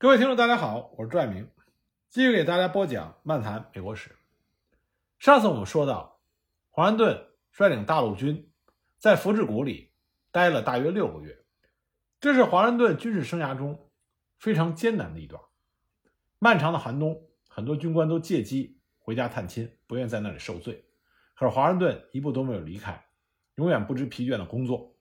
各位听众，大家好，我是朱爱明，继续给大家播讲《漫谈美国史》。上次我们说到，华盛顿率领大陆军在福治谷里待了大约六个月，这是华盛顿军事生涯中非常艰难的一段。漫长的寒冬，很多军官都借机回家探亲，不愿在那里受罪。可是华盛顿一步都没有离开，永远不知疲倦的工作。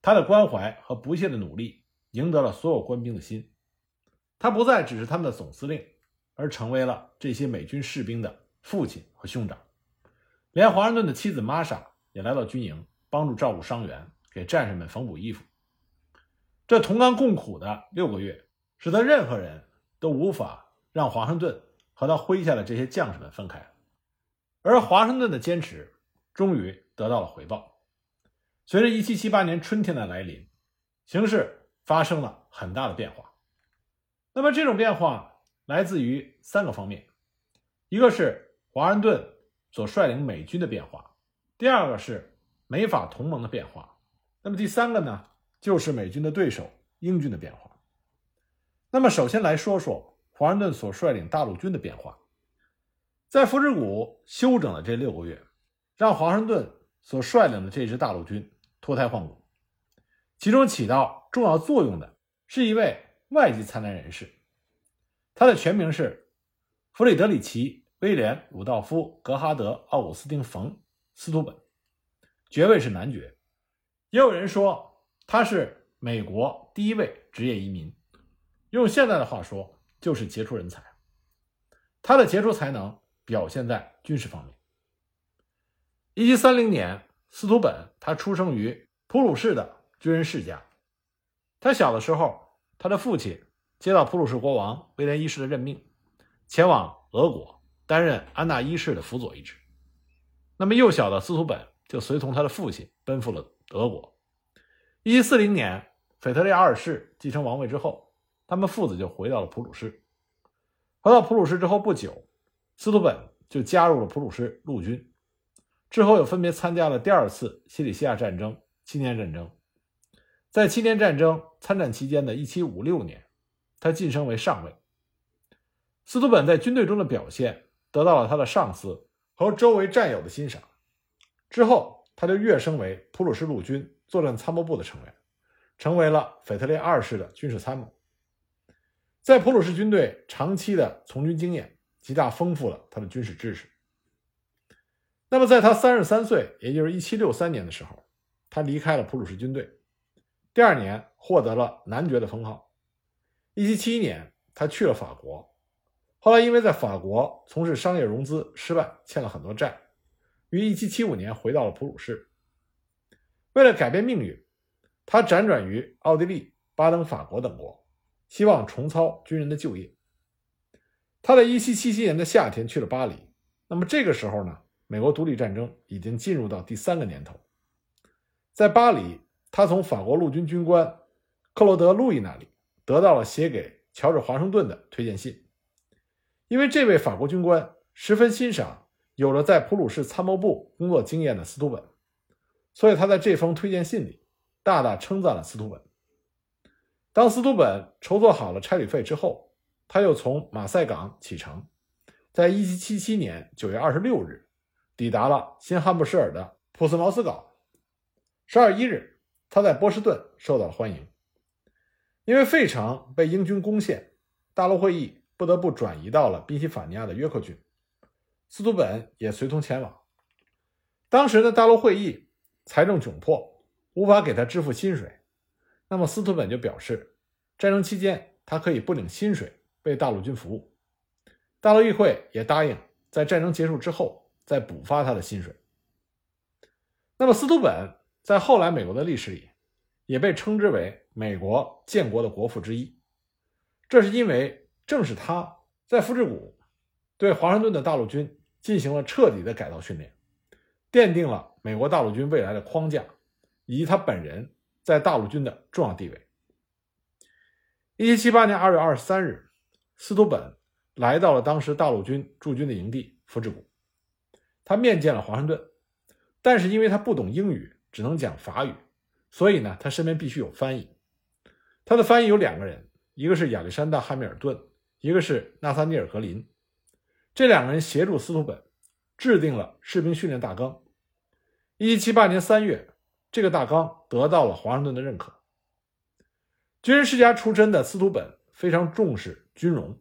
他的关怀和不懈的努力赢得了所有官兵的心。他不再只是他们的总司令，而成为了这些美军士兵的父亲和兄长。连华盛顿的妻子玛莎也来到军营，帮助照顾伤员，给战士们缝补衣服。这同甘共苦的六个月，使得任何人都无法让华盛顿和他麾下的这些将士们分开。而华盛顿的坚持终于得到了回报。随着1778年春天的来临，形势发生了很大的变化。那么这种变化来自于三个方面，一个是华盛顿所率领美军的变化，第二个是美法同盟的变化，那么第三个呢，就是美军的对手英军的变化。那么首先来说说华盛顿所率领大陆军的变化，在福治谷休整的这六个月，让华盛顿所率领的这支大陆军脱胎换骨，其中起到重要作用的是一位。外籍参战人士，他的全名是弗里德里奇·威廉·鲁道夫·格哈德·奥古斯丁·冯·斯图本，爵位是男爵。也有人说他是美国第一位职业移民，用现在的话说就是杰出人才。他的杰出才能表现在军事方面。一七三零年，斯图本他出生于普鲁士的军人世家，他小的时候。他的父亲接到普鲁士国王威廉一世的任命，前往俄国担任安纳一世的辅佐一职。那么幼小的司徒本就随同他的父亲奔赴了德国。1740年，腓特烈二世继承王位之后，他们父子就回到了普鲁士。回到普鲁士之后不久，司徒本就加入了普鲁士陆军，之后又分别参加了第二次西里西亚战争、七年战争。在七年战争参战期间的1756年，他晋升为上尉。斯图本在军队中的表现得到了他的上司和周围战友的欣赏。之后，他就跃升为普鲁士陆军作战参谋部的成员，成为了腓特烈二世的军事参谋。在普鲁士军队长期的从军经验，极大丰富了他的军事知识。那么，在他三十三岁，也就是1763年的时候，他离开了普鲁士军队。第二年获得了男爵的封号。一七七一年，他去了法国，后来因为在法国从事商业融资失败，欠了很多债，于一七七五年回到了普鲁士。为了改变命运，他辗转于奥地利、巴登、法国等国，希望重操军人的旧业。他在一七七七年的夏天去了巴黎。那么这个时候呢，美国独立战争已经进入到第三个年头，在巴黎。他从法国陆军军官克罗德·路易那里得到了写给乔治·华盛顿的推荐信，因为这位法国军官十分欣赏有了在普鲁士参谋部工作经验的斯图本，所以他在这封推荐信里大大称赞了斯图本。当斯图本筹措好了差旅费之后，他又从马赛港启程，在1777年9月26日抵达了新罕布什尔的普斯茅斯港。十二一日。他在波士顿受到了欢迎，因为费城被英军攻陷，大陆会议不得不转移到了宾夕法尼亚的约克郡，斯图本也随同前往。当时的大陆会议财政窘迫，无法给他支付薪水，那么斯图本就表示，战争期间他可以不领薪水为大陆军服务，大陆议会也答应在战争结束之后再补发他的薪水。那么斯图本。在后来美国的历史里，也被称之为美国建国的国父之一。这是因为正是他在福治谷对华盛顿的大陆军进行了彻底的改造训练，奠定了美国大陆军未来的框架，以及他本人在大陆军的重要地位。一七七八年二月二十三日，斯图本来到了当时大陆军驻军的营地福治谷，他面见了华盛顿，但是因为他不懂英语。只能讲法语，所以呢，他身边必须有翻译。他的翻译有两个人，一个是亚历山大·汉密尔顿，一个是纳萨尼尔·格林。这两个人协助司徒本制定了士兵训练大纲。1778年3月，这个大纲得到了华盛顿的认可。军人世家出身的司徒本非常重视军容，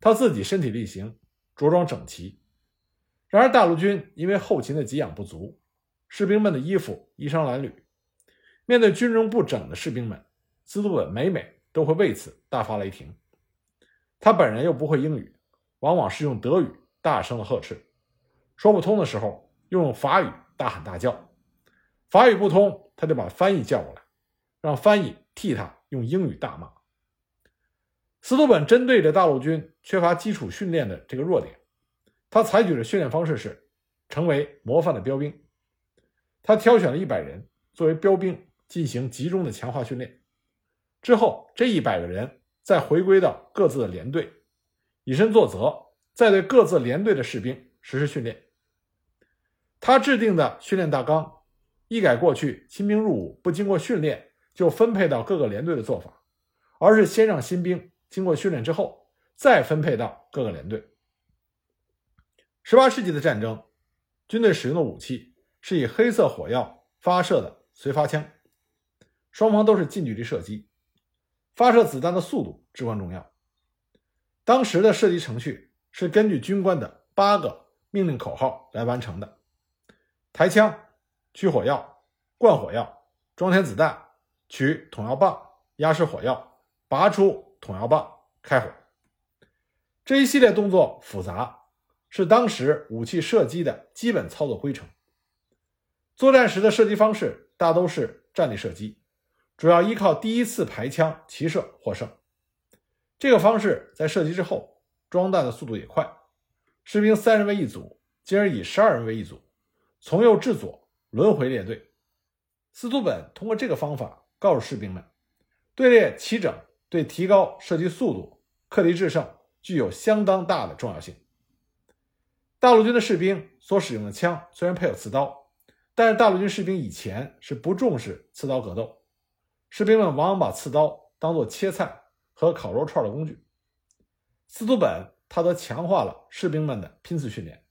他自己身体力行，着装整齐。然而，大陆军因为后勤的给养不足，士兵们的衣服衣裳褴褛。面对军容不整的士兵们，司徒本每每都会为此大发雷霆。他本人又不会英语，往往是用德语大声的呵斥；说不通的时候，又用法语大喊大叫。法语不通，他就把翻译叫过来，让翻译替他用英语大骂。司徒本针对着大陆军缺乏基础训练的这个弱点，他采取的训练方式是成为模范的标兵。他挑选了一百人作为标兵。进行集中的强化训练之后，这一百个人再回归到各自的连队，以身作则，再对各自连队的士兵实施训练。他制定的训练大纲一改过去新兵入伍不经过训练就分配到各个连队的做法，而是先让新兵经过训练之后再分配到各个连队。十八世纪的战争，军队使用的武器是以黑色火药发射的随发枪。双方都是近距离射击，发射子弹的速度至关重要。当时的射击程序是根据军官的八个命令口号来完成的：抬枪、取火药、灌火药、装填子弹、取筒药棒、压实火药、拔出筒药棒、开火。这一系列动作复杂，是当时武器射击的基本操作规程。作战时的射击方式大都是站立射击。主要依靠第一次排枪齐射获胜。这个方式在射击之后，装弹的速度也快。士兵三人为一组，进而以十二人为一组，从右至左轮回列队。司徒本通过这个方法告诉士兵们，队列齐整对提高射击速度、克敌制胜具有相当大的重要性。大陆军的士兵所使用的枪虽然配有刺刀，但是大陆军士兵以前是不重视刺刀格斗。士兵们往往把刺刀当做切菜和烤肉串的工具。司徒本他则强化了士兵们的拼刺训练。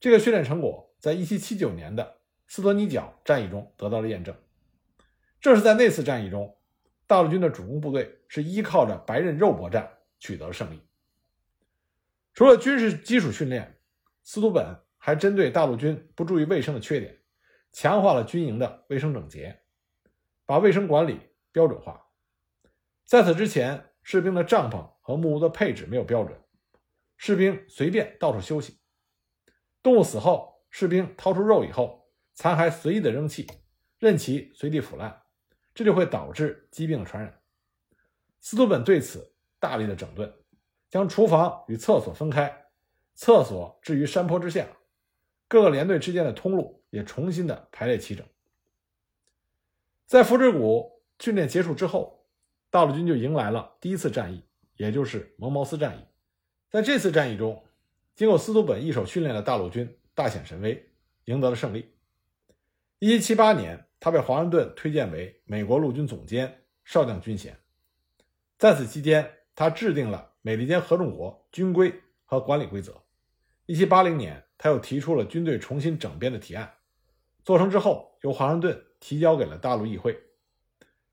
这个训练成果在1779年的斯德尼角战役中得到了验证。正是在那次战役中，大陆军的主攻部队是依靠着白刃肉搏战取得了胜利。除了军事基础训练，司徒本还针对大陆军不注意卫生的缺点，强化了军营的卫生整洁。把卫生管理标准化。在此之前，士兵的帐篷和木屋的配置没有标准，士兵随便到处休息。动物死后，士兵掏出肉以后，残骸随意的扔弃，任其随地腐烂，这就会导致疾病的传染。斯图本对此大力的整顿，将厨房与厕所分开，厕所置于山坡之下，各个连队之间的通路也重新的排列齐整。在福治谷训练结束之后，大陆军就迎来了第一次战役，也就是蒙茅斯战役。在这次战役中，经过司徒本一手训练的大陆军大显神威，赢得了胜利。1778年，他被华盛顿推荐为美国陆军总监、少将军衔。在此期间，他制定了美利坚合众国军规和管理规则。1780年，他又提出了军队重新整编的提案，做成之后，由华盛顿。提交给了大陆议会。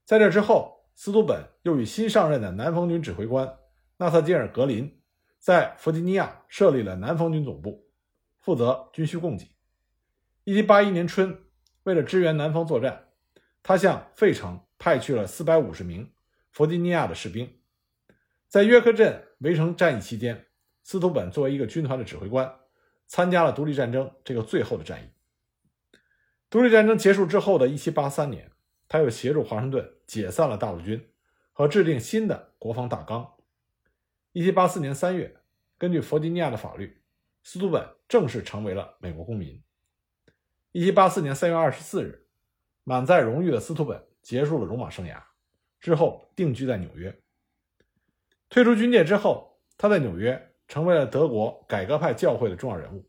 在这之后，司徒本又与新上任的南方军指挥官纳萨金尔·格林在弗吉尼亚设立了南方军总部，负责军需供给。1781年春，为了支援南方作战，他向费城派去了450名弗吉尼亚的士兵。在约克镇围城战役期间，司徒本作为一个军团的指挥官，参加了独立战争这个最后的战役。独立战争结束之后的1783年，他又协助华盛顿解散了大陆军和制定新的国防大纲。1784年3月，根据弗吉尼亚的法律，司徒本正式成为了美国公民。1784年3月24日，满载荣誉的司徒本结束了戎马生涯，之后定居在纽约。退出军界之后，他在纽约成为了德国改革派教会的重要人物。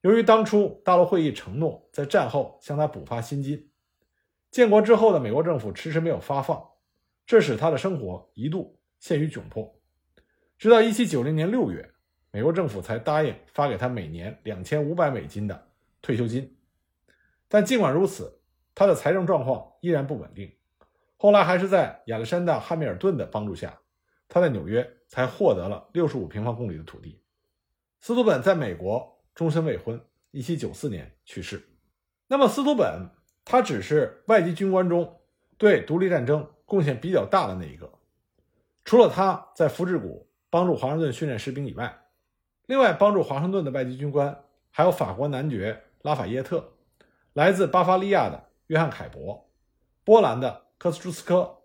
由于当初大陆会议承诺在战后向他补发薪金，建国之后的美国政府迟迟没有发放，这使他的生活一度陷于窘迫。直到1790年6月，美国政府才答应发给他每年2500美金的退休金。但尽管如此，他的财政状况依然不稳定。后来还是在亚历山大·汉密尔顿的帮助下，他在纽约才获得了65平方公里的土地。斯图本在美国终身未婚，1794年去世。那么，斯图本他只是外籍军官中对独立战争贡献比较大的那一个。除了他在福治谷帮助华盛顿训练士兵以外，另外帮助华盛顿的外籍军官还有法国男爵拉法耶特、来自巴伐利亚的约翰·凯伯、波兰的科斯朱斯科、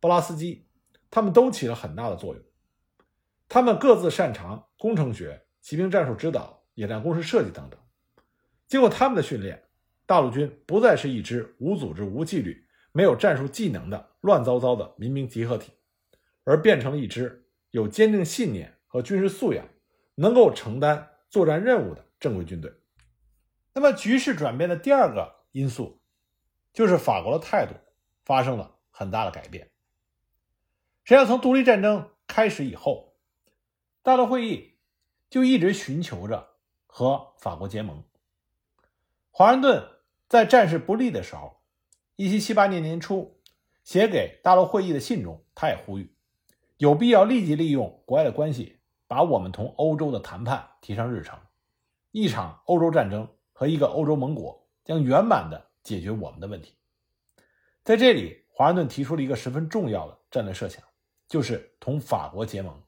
布拉斯基，他们都起了很大的作用。他们各自擅长工程学。骑兵战术指导、野战工事设计等等，经过他们的训练，大陆军不再是一支无组织、无纪律、没有战术技能的乱糟糟的民兵集合体，而变成了一支有坚定信念和军事素养、能够承担作战任务的正规军队。那么，局势转变的第二个因素，就是法国的态度发生了很大的改变。实际上，从独立战争开始以后，大陆会议。就一直寻求着和法国结盟。华盛顿在战事不利的时候，一七七八年年初写给大陆会议的信中，他也呼吁有必要立即利用国外的关系，把我们同欧洲的谈判提上日程。一场欧洲战争和一个欧洲盟国将圆满的解决我们的问题。在这里，华盛顿提出了一个十分重要的战略设想，就是同法国结盟，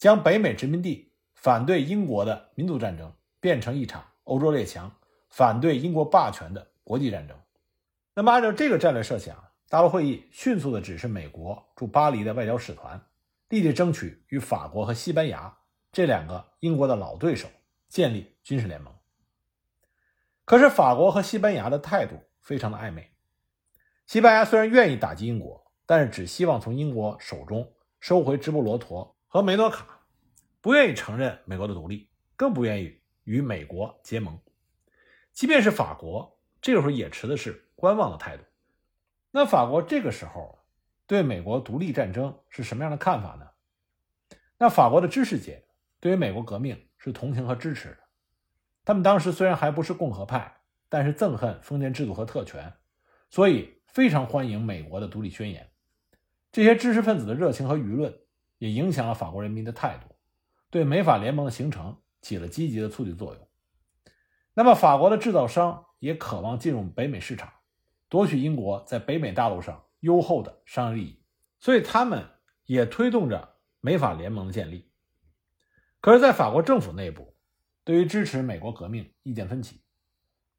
将北美殖民地。反对英国的民族战争变成一场欧洲列强反对英国霸权的国际战争。那么，按照这个战略设想，大陆会议迅速地指示美国驻巴黎的外交使团，立即争取与法国和西班牙这两个英国的老对手建立军事联盟。可是，法国和西班牙的态度非常的暧昧。西班牙虽然愿意打击英国，但是只希望从英国手中收回直布罗陀和梅诺卡。不愿意承认美国的独立，更不愿意与美国结盟。即便是法国，这个时候也持的是观望的态度。那法国这个时候对美国独立战争是什么样的看法呢？那法国的知识界对于美国革命是同情和支持的。他们当时虽然还不是共和派，但是憎恨封建制度和特权，所以非常欢迎美国的独立宣言。这些知识分子的热情和舆论也影响了法国人民的态度。对美法联盟的形成起了积极的促进作用。那么，法国的制造商也渴望进入北美市场，夺取英国在北美大陆上优厚的商业利益，所以他们也推动着美法联盟的建立。可是，在法国政府内部，对于支持美国革命意见分歧。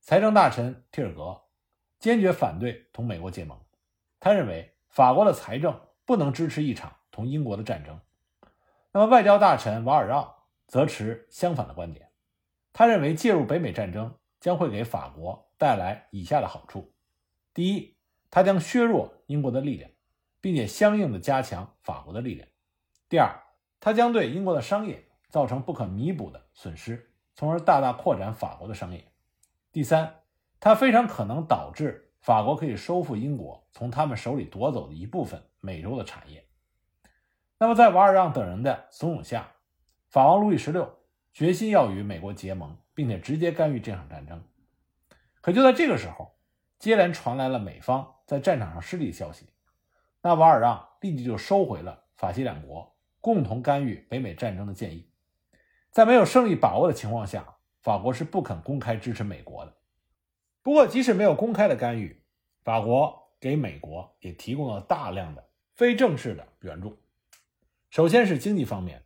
财政大臣提尔格坚决反对同美国结盟，他认为法国的财政不能支持一场同英国的战争。那么，外交大臣瓦尔让则持相反的观点。他认为，介入北美战争将会给法国带来以下的好处：第一，它将削弱英国的力量，并且相应的加强法国的力量；第二，它将对英国的商业造成不可弥补的损失，从而大大扩展法国的商业；第三，它非常可能导致法国可以收复英国从他们手里夺走的一部分美洲的产业。那么，在瓦尔让等人的怂恿下，法王路易十六决心要与美国结盟，并且直接干预这场战争。可就在这个时候，接连传来了美方在战场上失利的消息，那瓦尔让立即就收回了法西两国共同干预北美战争的建议。在没有胜利把握的情况下，法国是不肯公开支持美国的。不过，即使没有公开的干预，法国给美国也提供了大量的非正式的援助。首先是经济方面，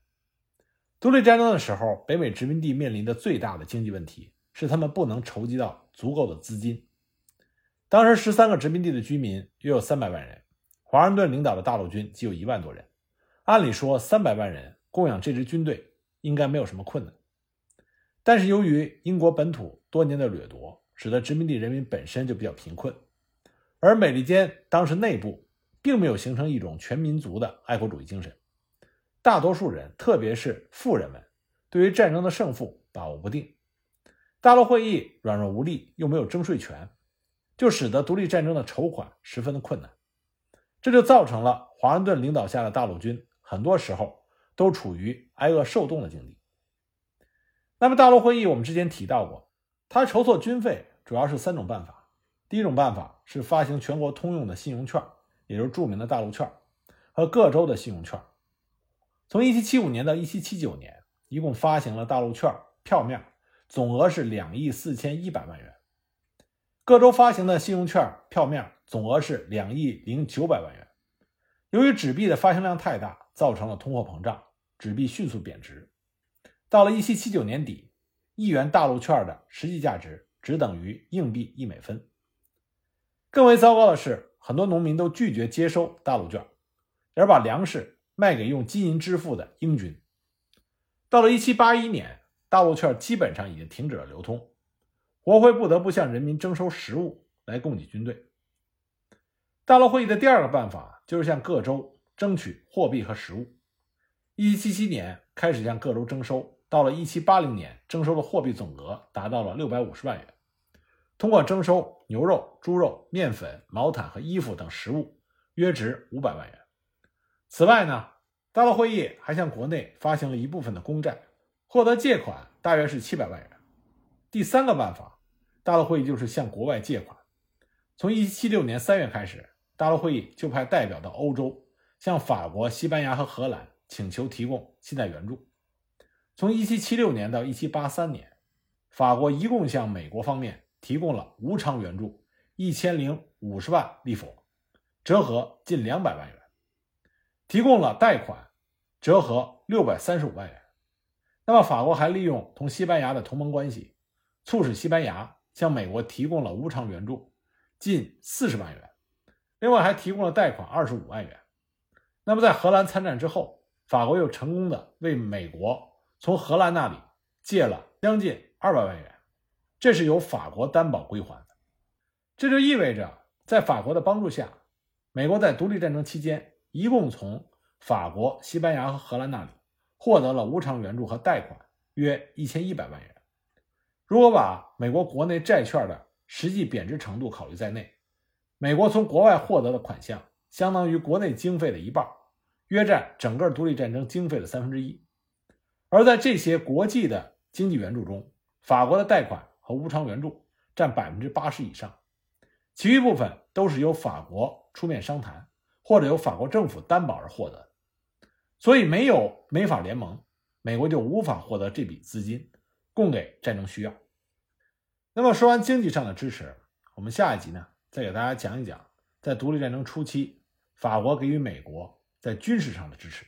独立战争的时候，北美殖民地面临的最大的经济问题是他们不能筹集到足够的资金。当时十三个殖民地的居民约有三百万人，华盛顿领导的大陆军只有一万多人。按理说，三百万人供养这支军队应该没有什么困难。但是由于英国本土多年的掠夺，使得殖民地人民本身就比较贫困，而美利坚当时内部并没有形成一种全民族的爱国主义精神。大多数人，特别是富人们，对于战争的胜负把握不定。大陆会议软弱无力，又没有征税权，就使得独立战争的筹款十分的困难。这就造成了华盛顿领导下的大陆军很多时候都处于挨饿受冻的境地。那么，大陆会议我们之前提到过，它筹措军费主要是三种办法。第一种办法是发行全国通用的信用券，也就是著名的大陆券，和各州的信用券。从1775年到1779年，一共发行了大陆券票面总额是两亿四千一百万元。各州发行的信用券票面总额是两亿零九百万元。由于纸币的发行量太大，造成了通货膨胀，纸币迅速贬值。到了1779年底，一元大陆券的实际价值只等于硬币一美分。更为糟糕的是，很多农民都拒绝接收大陆券，而把粮食卖给用金银支付的英军。到了1781年，大陆券基本上已经停止了流通，国会不得不向人民征收食物来供给军队。大陆会议的第二个办法就是向各州争取货币和食物。1777年开始向各州征收，到了1780年，征收的货币总额达到了650万元。通过征收牛肉、猪肉、面粉、毛毯和衣服等食物，约值500万元。此外呢，大陆会议还向国内发行了一部分的公债，获得借款大约是700万元。第三个办法，大陆会议就是向国外借款。从1776年3月开始，大陆会议就派代表到欧洲，向法国、西班牙和荷兰。请求提供信贷援助。从1776年到1783年，法国一共向美国方面提供了无偿援助一千零五十万利弗，折合近两百万元；提供了贷款，折合六百三十五万元。那么，法国还利用同西班牙的同盟关系，促使西班牙向美国提供了无偿援助近四十万元，另外还提供了贷款二十五万元。那么，在荷兰参战之后，法国又成功的为美国从荷兰那里借了将近二百万元，这是由法国担保归还的。这就意味着，在法国的帮助下，美国在独立战争期间一共从法国、西班牙和荷兰那里获得了无偿援助和贷款约一千一百万元。如果把美国国内债券的实际贬值程度考虑在内，美国从国外获得的款项相当于国内经费的一半。约占整个独立战争经费的三分之一，而在这些国际的经济援助中，法国的贷款和无偿援助占百分之八十以上，其余部分都是由法国出面商谈或者由法国政府担保而获得。所以，没有美法联盟，美国就无法获得这笔资金供给战争需要。那么，说完经济上的支持，我们下一集呢，再给大家讲一讲在独立战争初期法国给予美国。在军事上的支持。